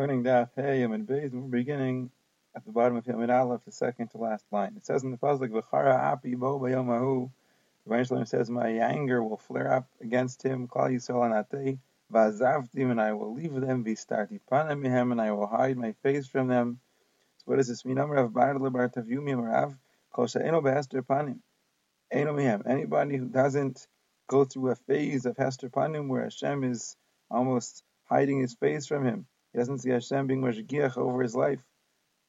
Learning Daf Hey Yom and Beis, we're beginning at the bottom of Yom and Aleph, the second to last line. It says in the pasuk, "V'chara api bo bayomahu." The Rebbeinu says, "My anger will flare up against him." Klal Yisrael anatei v'azavtim, and I will leave them. V'starti panim mihem, and I will hide my face from them. So what does this mean? Amar Rav Bar Lebar Tavyumi Rav Kol she'eno be'ester panim. Eno mihem. Anybody who doesn't go through a phase of hester panim where Hashem is almost hiding his face from him. He doesn't see Hashem being mashgiach over his life.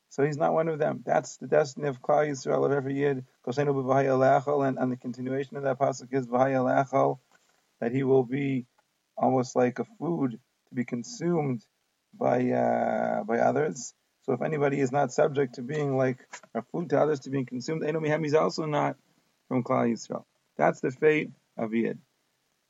So he's not one of them. That's the destiny of Klal Yisrael of every yid. And, and the continuation of that pasuk is that he will be almost like a food to be consumed by uh, by others. So if anybody is not subject to being like a food to others to being consumed, Enomihem is also not from Klal Yisrael. That's the fate of Yid.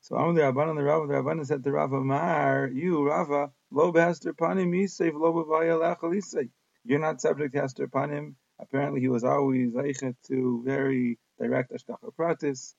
So Amr the Rabban and the Rava, the Rabban said to the Rava, Mar, you, Rava, lo behester panim yisef, lo b'vayalech You're not subject to hester panim. Apparently he was always eichet to very direct ashkacha pratis,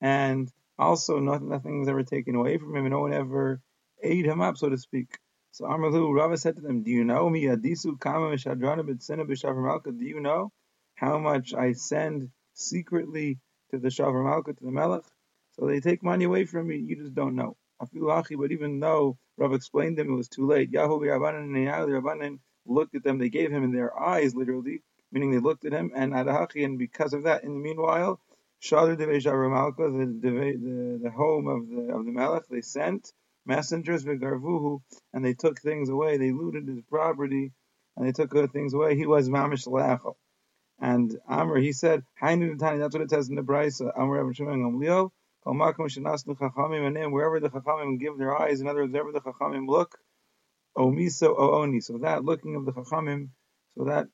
and also nothing, nothing was ever taken away from him, and no one ever ate him up, so to speak. So Amarlu, Rava said to them, Do you know me, Adisu Kama Mishadrana Bitsina B'Shavra Malka? Do you know how much I send secretly to the Shavra Malka, to the Melech? So they take money away from me. You just don't know. But even though Rav explained them, it was too late. Yahu Rabbanan and Yahweh Rabbanan looked at them. They gave him in their eyes, literally, meaning they looked at him. And Adahachi, and because of that, in the meanwhile, Shadur Devei Malka, the, the the home of the of the Melech, they sent messengers Garvuhu, and they took things away. They looted his property, and they took uh, things away. He was Mamish Lachel. And Amr, he said, that's what it says in the Brisa. Amr Rabbi Shimon Gamliel. Wherever the Chachamim give their eyes, in other words, wherever the Chachamim look, O Misa O Oni. So that looking of the Chachamim, so that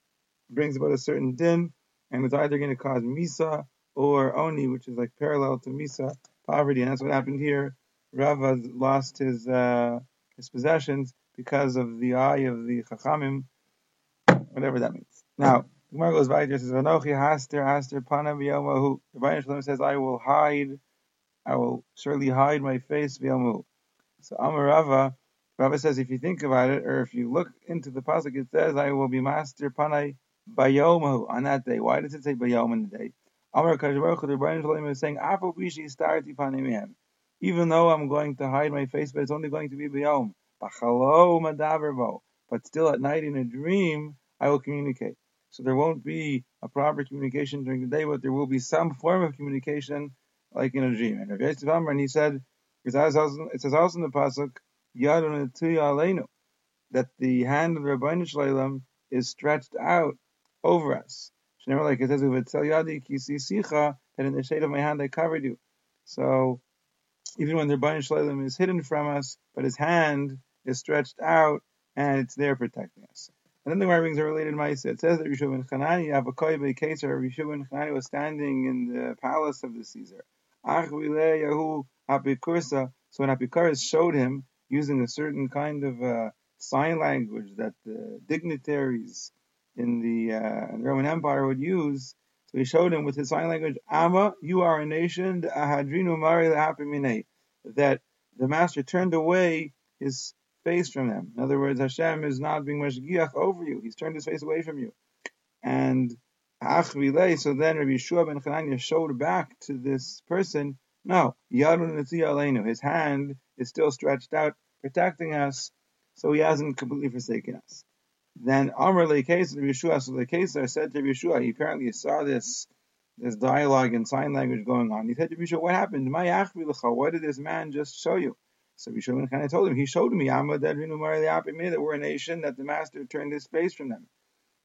brings about a certain din, and it's either going to cause Misa or Oni, which is like parallel to Misa, poverty, and that's what happened here. Rava lost his uh, his possessions because of the eye of the Chachamim, whatever that means. Now, the Gemara goes by says, "Vanochi haster haster pana b'yomahu." The Rebbeinu says, "I will hide I will surely hide my face. So Amarava, Rava Rava says if you think about it, or if you look into the pasuk, it says, "I will be master panai bayomahu on that day." Why does it say bayom in the day? Amar Baruch the Brian Shalom is saying. Even though I'm going to hide my face, but it's only going to be bayom. But still, at night in a dream, I will communicate. So there won't be a proper communication during the day, but there will be some form of communication like in a dream. And Rav Yosef Amar, and he said, it says also in the pasuk, Yadon Aleinu, that the hand of Rabbeinu Shalom is stretched out over us. Never like it says, Yadi Kisi that in the shade of my hand I covered you. So even when the Rabbeinu Shalom is hidden from us, but his hand is stretched out and it's there protecting us. And then the Gemara brings a related Maisa. It says that Yeshua ben Chanani, Avakoy Bekeser, Yeshua ben Chanani was standing in the palace of the Caesar. So when Apikoros showed him using a certain kind of uh, sign language that the dignitaries in the, uh, in the Roman Empire would use, so he showed him with his sign language, Ama, you are a nation, that the master turned away his face from them. In other words, Hashem is not being mashgiach over you. He's turned his face away from you. And so then Rabbi Yeshua ben Chananya showed back to this person, no, his hand is still stretched out, protecting us, so he hasn't completely forsaken us. Then Amr Lekes, Rabbi Yeshua, so Lekes said to Rabbi Yeshua, he apparently saw this this dialogue in sign language going on. He said to Rabbi Yeshua, what happened? What did this man just show you? So Rabbi Yeshua kind of told him, he showed me that we're a nation, that the master turned his face from them.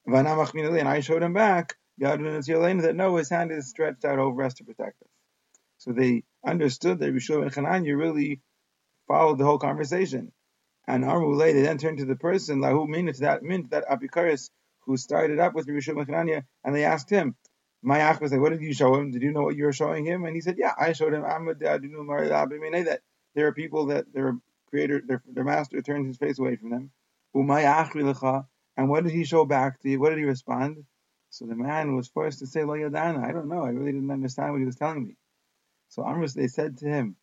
And I showed him back that no, his hand is stretched out over us to protect us. So they understood that Rishon and Chananya really followed the whole conversation. And Armulay, they then turned to the person, Lahu Min, to that Min, that Apikaris, who started up with Rishon and Chananya, and they asked him, Mayach was like, what did you show him? Did you know what you were showing him? And he said, yeah, I showed him uh, that there are people that their creator, their, their master turned his face away from them. And what did he show back to you? What did he respond? So the man was forced to say Lo Yadana. I don't know. I really didn't understand what he was telling me. So Amrus, they said to him,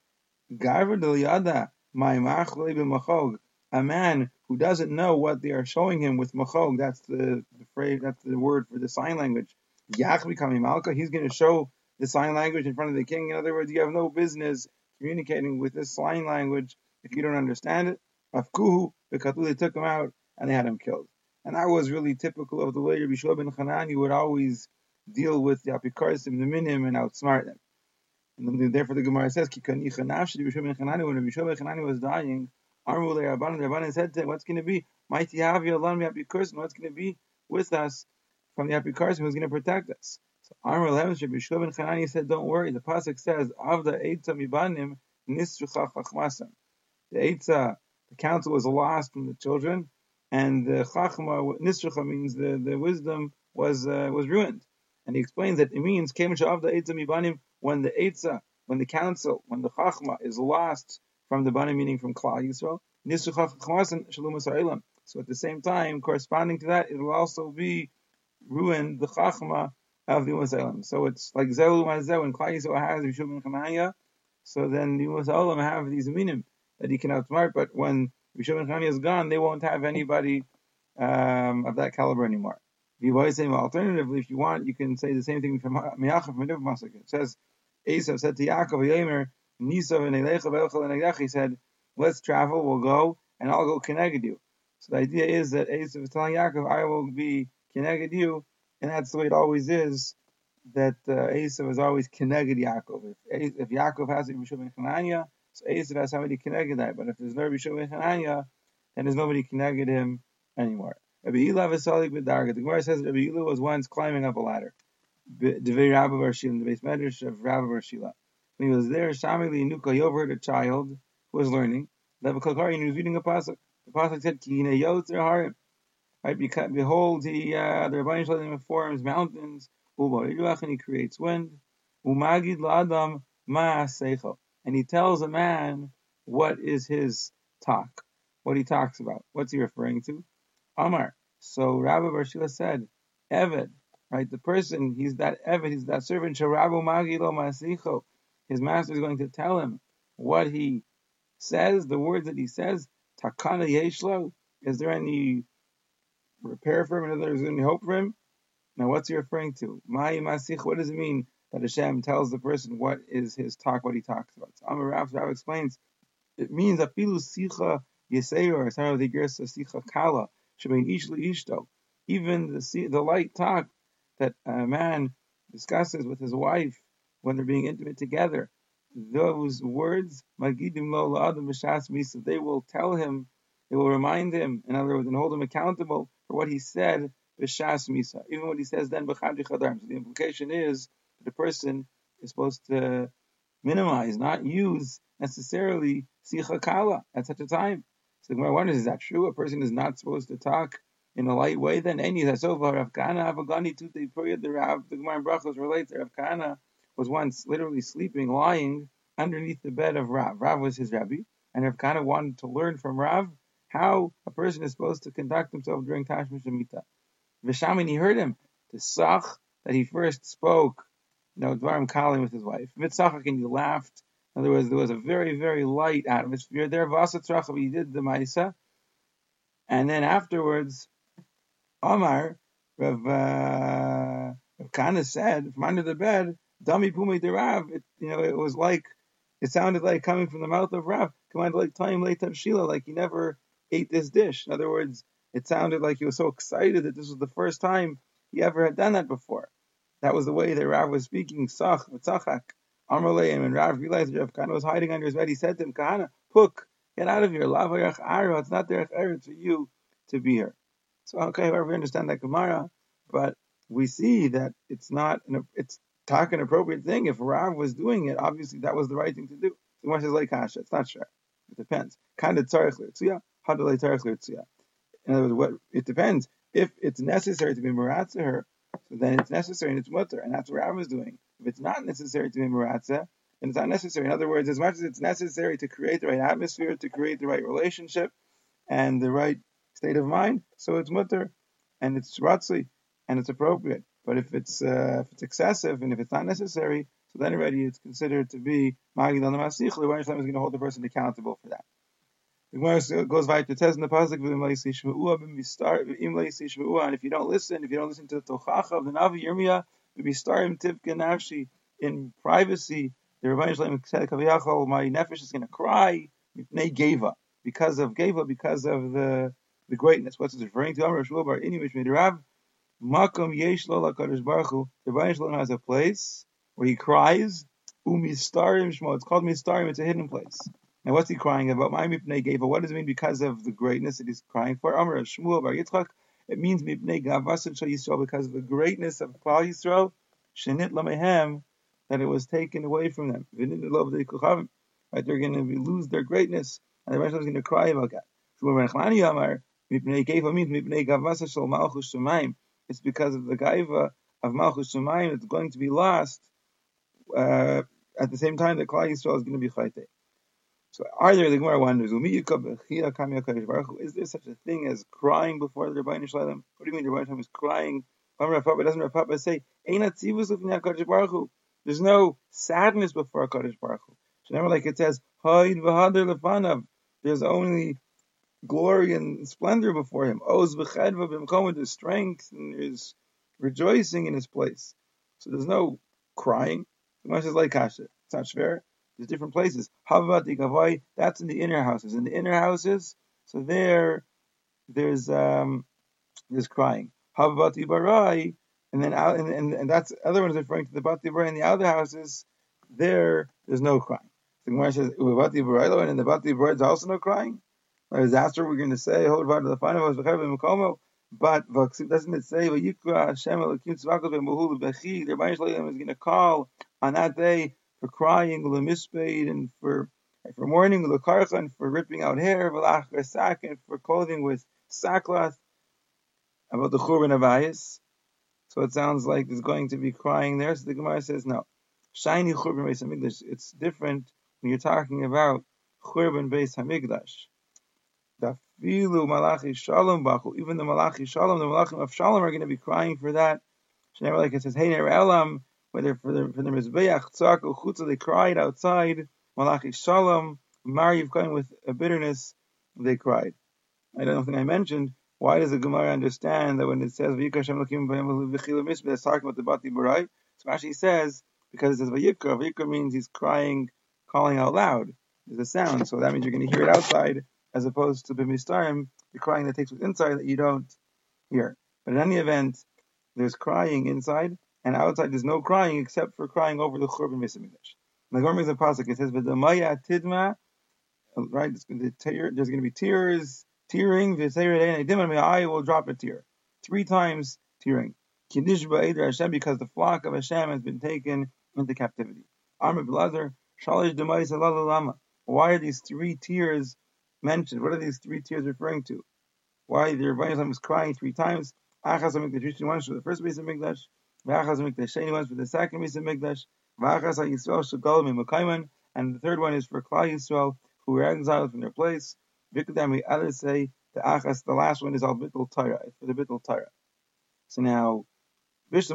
Garva del Yada, my b'machog. a man who doesn't know what they are showing him with machog, that's the, the phrase, that's the word for the sign language. Yach becoming malka, he's going to show the sign language in front of the king. In other words, you have no business communicating with this sign language if you don't understand it. Afkuhu, because they took him out and they had him killed. And that was really typical of the way Rabbi Shua ben Hanani would always deal with the apikarsim, the minim, and outsmart them. And therefore the Gemara says, when Rabbi Shua ben Hanani was dying, Armule Rabbanan, Rabbanan said to him, what's going to be? Mighty have you Allah apikarsim, what's going to be with us from the apikarsim who's going to protect us? So Armule Rabbi Shua ben Hanani said, don't worry, the Pasuk says, Avda Eitza Mibanim Nisrucha Chachmasam. The Eitza, the counsel was lost from the children, and the chachma nisracha means the, the wisdom was uh, was ruined. And he explains that it means when the etza, when the council, when the chachma is lost from the banim, meaning from Klal Yisrael, so at the same time, corresponding to that, it will also be ruined the chachma of the Umas So it's like Zelu Mazeh, when Klal Yisrael has Rishub and so then the Umas have these minim that he can outsmart, but when Rishon and Chani is gone, they won't have anybody um, of that caliber anymore. Alternatively, if you want, you can say the same thing from Miyachav from Masuk. It says, Esav said to Yaakov, Yemer, Nisav and Elecha Velchel and He said, let's travel, we'll go, and I'll go connected you. So the idea is that Esav is telling Yaakov, I will be connected you, and that's the way it always is, that uh, Esav is always connected Yaakov. If, if Yaakov has it, and Chananya, so Esav has somebody connected that, but if there's no Rabbi and Hananya, then there's nobody connected him anymore. Rabbi Ila Vesalik B'Darga. The Gemara says Rabbi Ila was once climbing up a ladder. Devei Rabbi Barshila, the base medrash of Rabbi Barshila. When he was there, Shamili Nuka, he overheard a child who was learning. Levi Kalkari, and he was reading a pasuk. The pasuk said, Kine Yotzer Harim. Right, behold, he, uh, the Rabbi Shalom forms mountains, and he creates wind. Umagid Ladam Ma Seichel and he tells a man what is his talk, what he talks about. What's he referring to? Amar. So Rabbi Barshila said, Eved, right? The person, he's that Eved, he's that servant, Sharabu Magilo Masicho. His master is going to tell him what he says, the words that he says. Takana Yeshlo. Is there any repair for him? Is there any hope for him? Now, what's he referring to? Ma'i Masich, what does it mean? That Hashem tells the person what is his talk, what he talks about. So Amar Rav, Rav explains, it means afilu sicha yeseir, sicha kala, shebein ish ishto. Even the the light talk that a man discusses with his wife when they're being intimate together, those words, magidim lo la'adam b'shas misa, they will tell him, they will remind him, in other words, and hold him accountable for what he said b'shas misa, even what he says then b'chadri chadarm. So the implication is the person is supposed to minimize, not use necessarily sicha kala at such a time. So the wonders, is that true? A person is not supposed to talk in a light way then? Any that's over Rav Kana Avagani Tute period the Rav the Gemara Brachos relates Rav Kana was once literally sleeping, lying underneath the bed of Rav. Rav was his Rabbi, and Rav Kana wanted to learn from Rav how a person is supposed to conduct himself during Tashmish Shemitah. Vishamin, he heard him, the Sach that he first spoke you know, Dvarim Kali with his wife. Mitzachak and he laughed. In other words, there was a very, very light atmosphere there. Vasatrachav, he did the Maisa. And then afterwards, Omar, Rav, uh, Rav Kana said from under the bed, Dami Pumi de Rav, it, you know, it was like, it sounded like coming from the mouth of Rav, commanded like time late Shila, like he never ate this dish. In other words, it sounded like he was so excited that this was the first time he ever had done that before. That was the way that Rav was speaking. Sach, Tzachak, Amalei, and Rav realized Rav Kahana was hiding under his bed, he said to him, Kahana, Puk, get out of here. Lavayach it's not there for you to be here. So, okay, however, we understand that Gemara, but we see that it's not, an, it's talk an appropriate thing. If Rav was doing it, obviously that was the right thing to do. So Gemara says, like it's not sure. It depends. Kind of l'tzuya, how do? In other words, what, it depends. If it's necessary to be maratza her, so then it's necessary and it's mutter, and that's what Rav is doing. If it's not necessary to be maratza, then it's not necessary. In other words, as much as it's necessary to create the right atmosphere, to create the right relationship, and the right state of mind, so it's mutter, and it's ratzli, and it's appropriate. But if it's uh, if it's excessive and if it's not necessary, so then already it's considered to be magid al masich. The Rebbe is going to hold the person accountable for that. The goes right to says in the pasuk and if you don't listen, if you don't listen to the tochacha of the Navi Yirmiyah, b'mistarim tivka nafshi in privacy, the Rebbeinu Shalom "Kaviyachol, my nefesh is going to cry geva because of geva, because of the the greatness." What's it referring to? Amar Shmuel Bar Ini Mishmei Makom Yesh Lo Baruch. The Rebbeinu has a place where he cries. Umistarim Shmo. It's called Mistarim. It's a hidden place. Now, what's he crying about? My mipnei geva. What does it mean because of the greatness that he's crying for? Amar Shmuel Bar Yitzchak. It means mipnei gavasin shal Yisrael because of the greatness of Klal Yisrael. Shenit lamehem that it was taken away from them. Right, they're going to lose their greatness, and the rest is going to cry about that. It's because of the gaiva of Malchus Shemaim that's going to be lost uh, at the same time that Klal Yisrael is going to be chayte. So are there, the Gemara wonders, uh, is there such a thing as crying before the Rabbi Shalom? What do you mean the Rabbi Shalom is crying? Doesn't Rav say, There's no sadness before Kadosh Baruch Hu. Never like it says, There's only glory and splendor before him. Oz there's strength and there's rejoicing in his place. So there's no crying. The Gemara says like Kasha. It's not fair. There's different places. Havati that's in the inner houses. In the inner houses, so there, there's um, there's crying. Havati barai, and then out, and, and, and that's other one is referring to the bati barai in the other houses. There, there's no crying. The Gemara says bati barai, and in the bati barai, there's also no crying. Whereas after we're going to say hold on to the final was but doesn't it say v'yikra Hashem elakim tzvakos v'muhul b'chi? The Rebbeinu is going to call on that day for crying, l'mispade, and for for mourning, l'karcha, and for ripping out hair, v'lach sack, and for clothing with sackcloth. About the churban avayis. So it sounds like there's going to be crying there. So the Gemara says no. Shiny churban beis hamikdash. It's different when you're talking about churban beis hamikdash. Dafilu malachi shalom bachu. Even the malachi shalom, the malachim of shalom are going to be crying for that. Never like it says, hey elam whether for the for the mizbeach tzak chutza they cried outside malachi shalom mariv coming with a bitterness they cried. I don't think I mentioned why does the Gemara understand that when it says v'yikra lakim v'chilu that's talking about the bati barai. So actually says because it says v'yikra v'yikra means he's crying, calling out loud. There's a sound, so that means you're going to hear it outside as opposed to b'mistarim, the crying that takes place inside that you don't hear. But in any event, there's crying inside, and outside there's no crying except for crying over the Churban Mikdash. The Gemara makes a pasuk. It says, "V'damaya tidma." Right, there's going to be tears, tearing. I will drop a tear three times, tearing. Kiddush Hashem because the flock of Hashem has been taken into captivity. Amr Shalish Lama. Why are these three tears mentioned? What are these three tears referring to? Why the Rebbeinu is crying three times? Achas one for the first base of Mikdash, V'achas mikdash sheni ones for the second piece of mikdash. V'achas ha'yisrael shagol mimakayman. And the third one is for Klal Yisrael who were exiled from their place. Vikadam we others say the achas. The last one is al bittul Torah. For the bittul Torah. So now. So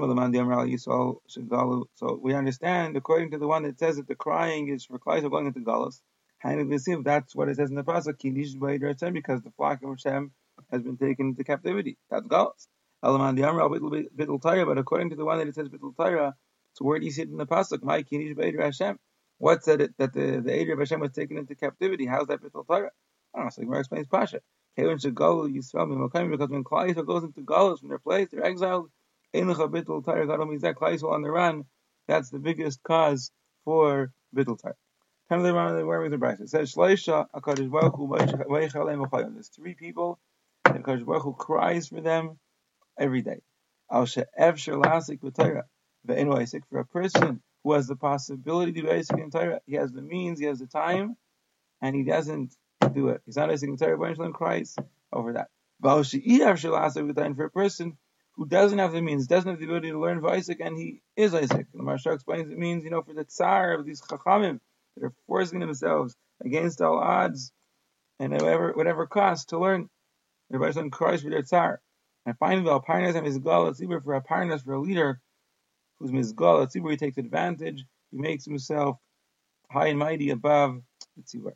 we understand, according to the one that says that the crying is for Klal going into Galus, and we see if that's what it says in the pasuk, because the flock of Hashem has been taken into captivity. That's Galus. Elaman the Amra Bittul Torah, but according to the one that it says Bittul Torah, so where do you see it in the pasuk? My Kinish Beidir Hashem. What said it that the the Eidir of Hashem was taken into captivity? How's that Bittul Torah? I don't know. So Gemara explains Pasha. Kevin go Yisrael Mimakayim because when Klal goes into Galus from their place, they're exiled. Einucha Bittul Torah. God only that Yisrael on the run. That's the biggest cause for Bittul Torah. Come to the the where with the Bryce. It says Shleisha Akadosh Baruch Hu There's three people. And Akadosh Baruch cries for them every day. For a person who has the possibility to do osek in Torah. He has the means, he has the time, and he doesn't do it. He's not osek in Torah, but cries over that. For a person who doesn't have the means, doesn't have the ability to learn Isaac, and he is osek. The Maharsha explains it means, you know, for the tsar of these chachamim that are forcing themselves against all odds and whatever whatever cost to learn. The Rebbe cries for their tsar. And finally, the Aparnas and Mizgal Tzibur for Aparnas for a leader who's Mizgal Tzibur, he takes advantage, he makes himself high and mighty above the Tzibur.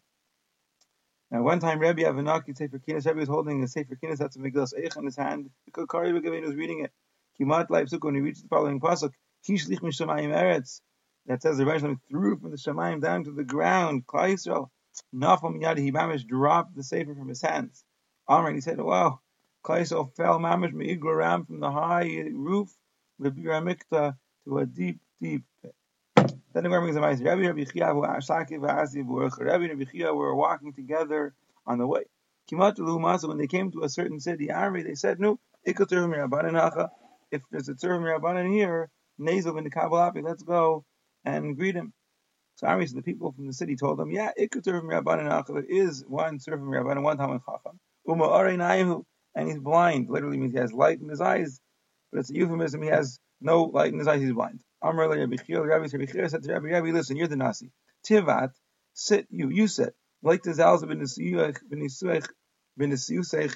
Now, one time, Rabbi Avanaki Sefer Kinas, Rabbi was holding a Sefer Kinas, that's a Megillas Eich in his hand. The Kokari Begavin was reading it. Kimat Laib Sukkah, when he reached the following pasuk, Kishlich Mishamayim Eretz, that says the Rebbe threw from the Shemayim down to the ground. Klal Yisrael, Nafam Yadi, he mamish dropped the Sefer from his hands. Amr, he said, wow, Klal Yisrael fell mamish Me'igur from the high roof, Lebira Mikta, to a deep, deep pit. Then the Gemara brings a mice. Rabbi Rabbi Chia Rabbi Rabbi Chia were walking together on the way. When they came to a certain city, Amri, they said, "No, if there's a tzurv mirabanan here, in the Kabbalah, let's go and greet him." So Amri said, the people from the city told them, "Yeah, ikutur mirabanan there is one tzurv mirabanan, one Talmud Chacham, and he's blind. Literally means he has light in his eyes, but it's a euphemism. He has no light in his eyes. He's blind." Amr Rabbi Chia said to Rabbi, Rabbi, listen, you're the Nasi. Tivat, sit you, you sit. Like the Zalza ben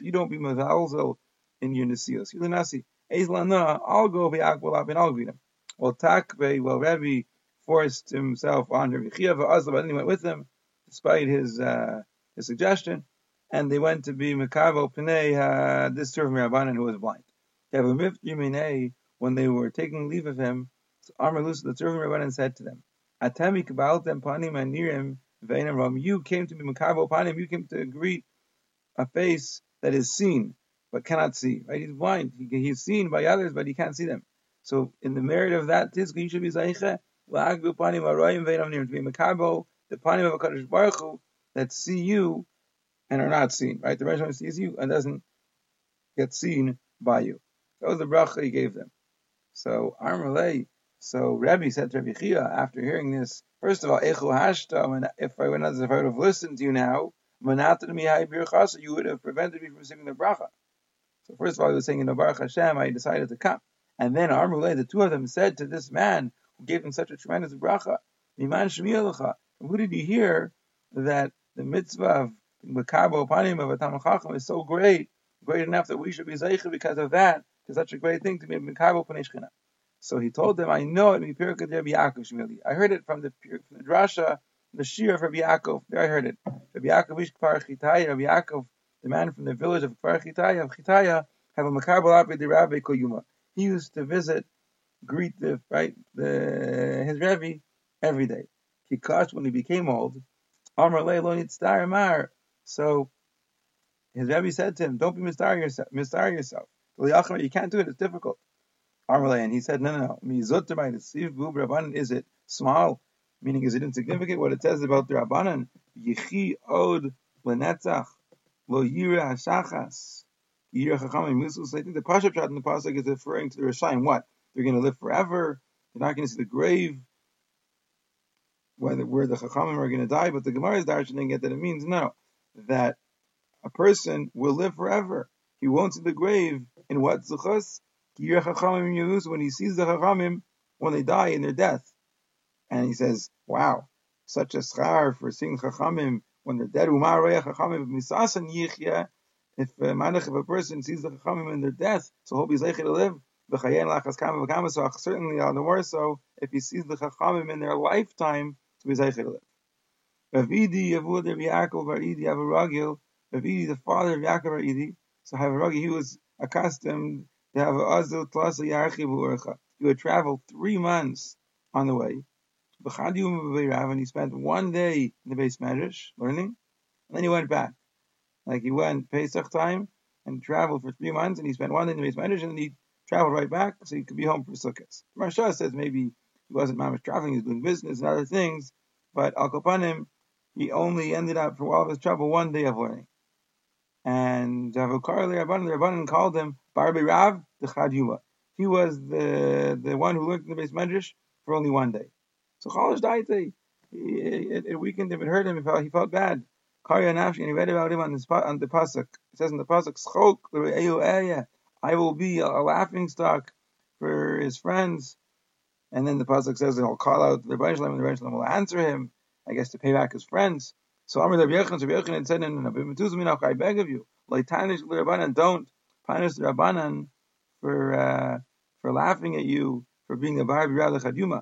you don't be Mazalzel in your Nisiyus. You're the Nasi. Ezlana, I'll go be Akbalab and I'll greet him. Well, Takbe, well, Rabbi forced himself on Rabbi Chia, but went with him, despite his uh, his suggestion, and they went to be Mekavo Pnei, uh, this servant Rabbanan who was blind. When they were taking leave of him, Lusa, the Tzurvim Rabbanan said to them, Atami panim anirim veinam You came to be makabo panim. You came to greet a face that is seen but cannot see. Right? He's blind. He, he's seen by others, but he can't see them. So in the merit of that tizka, you should be zayche la'agdu panim nirim to be makabo the panim of a Baruch Hu that see you and are not seen. Right? The Rebbe sees you and doesn't get seen by you. That was the bracha he gave them. So Amrulay so Rabbi said to Rabbi Chia after hearing this, first of all, Echu Hashta, if I, would, if I would have listened to you now, you would have prevented me from singing the bracha. So first of all, he was saying in the Baruch Hashem, I decided to come. And then Armuleh, the two of them said to this man who gave him such a tremendous bracha, Miman Who did you hear that the mitzvah of Makabo Panim of a Talmud Chacham is so great, great enough that we should be Zeicha because of that, it's such a great thing to be Makabo Panei so he told them, I know it. I heard it from the, the drasha, the shir of Rabbi Yaakov. There I heard it. Rabbi Yaakov Ish Kfar Chitaya, Rabbi Yaakov, the man from the village of Kfar Chitaya, of Chitaya, have a makabal api the Rabbi Koyuma. He used to visit, greet the, right, the, his Rebbe every day. Kikash, when he became old, Amar Leilon Yitztar Mar. So his Rebbe said to him, don't be mistar yourself. Mistar yourself. You can't do it, it's difficult. And he said, no, no, no. Is it small? Meaning, is it insignificant? What it says about the Rabbanan, Yichi od lenetzach lo yira hashachas yira chachamim musus. I think the Pasha Pshat in the pasuk is referring to the Rishayim. What? They're going to live forever. They're not going to see the grave. Where the chachamim are going to die, but the Gemara is darshaning it that it means no, that a person will live forever. He won't see the grave in what zuchas when he sees the Chachamim when they die in their death. And he says, wow, such a schar for seeing Chachamim when they're dead. If uh, manach, if a person sees the Chachamim in their death, so he'll be to live. Certainly on the more so if he sees the Chachamim in their lifetime, to be zeicher to live. Ravidi Yavud Rabbi Yaakov Baridi Avaragil, Ravidi the father of Yaakov Baridi, so Havaragi he was accustomed to have Azil Tlasa Yarchiv he would travel three months on the way. And he spent one day in the base medrash learning, and then he went back. Like he went Pesach time and traveled for three months, and he spent one day in the base medrash, and then he traveled right back so he could be home for Sukkot. Maharsha says maybe he wasn't mamish traveling; he was doing business and other things. But Al Kapanim, he only ended up for all of his travel one day of learning. And Rabbanan, the Rabbanan called him Barbi Rav the Chad He was the the one who learned in the base medrash for only one day. So Chalash Daite, it, it weakened him, it hurt him, he felt, he felt bad. Karya Nafshi, and he read about him on the, on the Pasuk. It says in the Pasuk, Schok, eh, I will be a laughing stock for his friends. And then the Pasuk says he'll call out the Rebbe and the Rebbe will answer him, I guess, to pay back his friends. So Amr Rabbi Yechon, Rabbi Yechon said, no, no, no, I beg of you, don't punish the Rabbanan for uh, for laughing at you for being a Bar Birah Chaduma.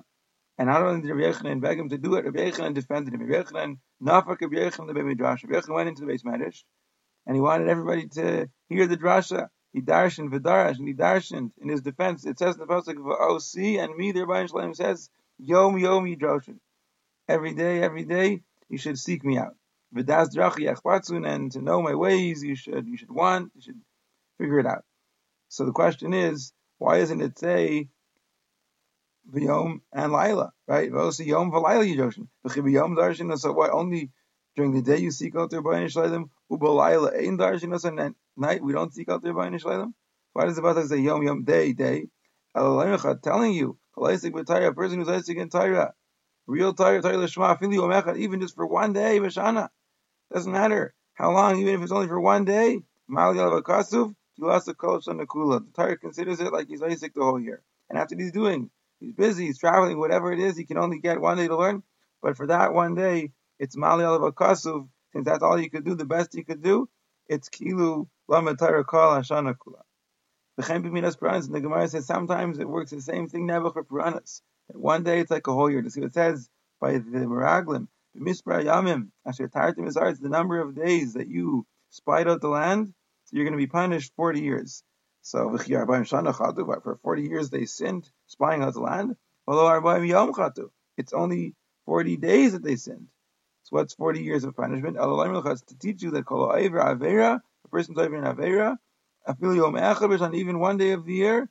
And not only did Rabbi Yechanan beg him to do it, Rabbi Yechanan defended him. Rabbi Yechanan, Nafak Rabbi Yechanan the Midrash. Rabbi Yechanan went into the base medrash, and he wanted everybody to hear the drasha. He darshan v'darash, and he darshaned in his defense. It says in the pasuk OC, and me, the Rabbi Shalom says, Yom Yom Yidroshin. Every day, every day, you should seek me out. V'das drachi achpatzun, and to know my ways, you should, you should want, you should figure it out. So the question is, why doesn't it say V'yom and Laila, right? V'osi Yom v'Laila Yidoshin. V'chibiyom darshin, so why only during the day you seek out the Rebbeinu Shleilim, u'b'Laila ein darshin, and at night we don't seek out the Rebbeinu Shleilim? Why does the Pasuk say Yom Yom day day? telling you, a person who's osek in Torah, real Torah, Torah Lishma, Fili Omechad, even just for one day, Vashana. Doesn't matter how long, even if it's only for one day. Mal Yalavakasuv, Tilasa Kol The Torah considers it like he's osek the whole year. And after he's doing he's busy, he's traveling, whatever it is, he can only get one day to learn. But for that one day, it's Mali al Kasuv, since that's all he could do, the best he could do, it's Kilu Lamatara Kal Hashana Kula. And the Gemara says sometimes it works the same thing never for Puranas. One day it's like a whole year. To see what it says by the Meraglim, Mispra Yamim, Tartim is the number of days that you spied out the land, so you're going to be punished 40 years. So for 40 years they sinned, spying out the land. It's only 40 days that they sinned. So what's 40 years of punishment? To teach you that a person's over in Avera, even one day of the year,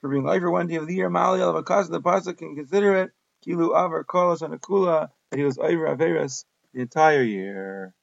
for being over one day of the year, Mali al the pasuk can consider it kilu avar kolos and akula that he was over Averas the entire year.